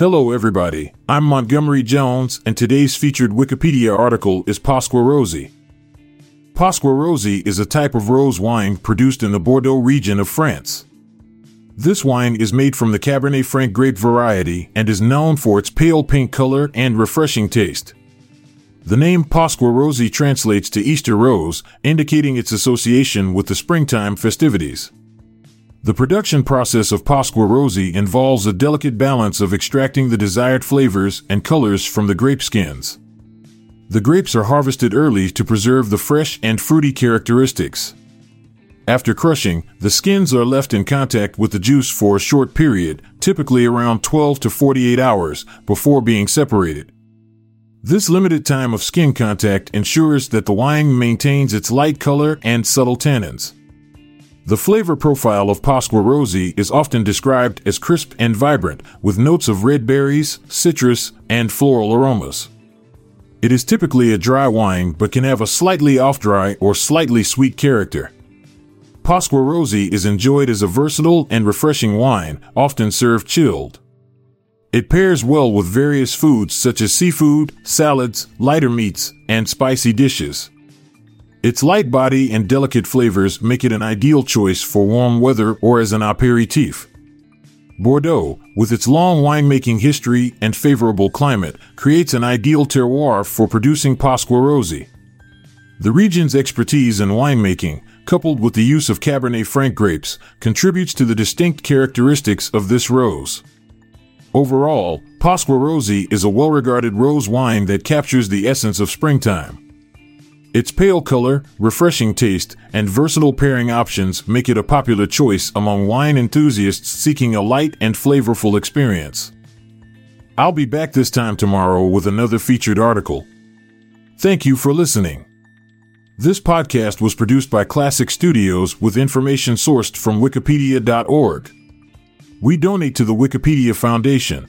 Hello, everybody. I'm Montgomery Jones, and today's featured Wikipedia article is Pasqua Rosée. Pasqua Rosée is a type of rose wine produced in the Bordeaux region of France. This wine is made from the Cabernet Franc grape variety and is known for its pale pink color and refreshing taste. The name Pasqua Rosée translates to Easter rose, indicating its association with the springtime festivities. The production process of Pasqua Rosée involves a delicate balance of extracting the desired flavors and colors from the grape skins. The grapes are harvested early to preserve the fresh and fruity characteristics. After crushing, the skins are left in contact with the juice for a short period, typically around 12 to 48 hours, before being separated. This limited time of skin contact ensures that the wine maintains its light color and subtle tannins. The flavor profile of Pasqua Rosée is often described as crisp and vibrant, with notes of red berries, citrus, and floral aromas. It is typically a dry wine but can have a slightly off dry or slightly sweet character. Pasqua Rosée is enjoyed as a versatile and refreshing wine, often served chilled. It pairs well with various foods such as seafood, salads, lighter meats, and spicy dishes. Its light body and delicate flavors make it an ideal choice for warm weather or as an aperitif. Bordeaux, with its long winemaking history and favorable climate, creates an ideal terroir for producing Pasqua Rosée. The region's expertise in winemaking, coupled with the use of Cabernet Franc grapes, contributes to the distinct characteristics of this rose. Overall, Pasqua Rosée is a well regarded rose wine that captures the essence of springtime. Its pale color, refreshing taste, and versatile pairing options make it a popular choice among wine enthusiasts seeking a light and flavorful experience. I'll be back this time tomorrow with another featured article. Thank you for listening. This podcast was produced by Klassic Studios with information sourced from Wikipedia.org. We donate to the Wikipedia Foundation.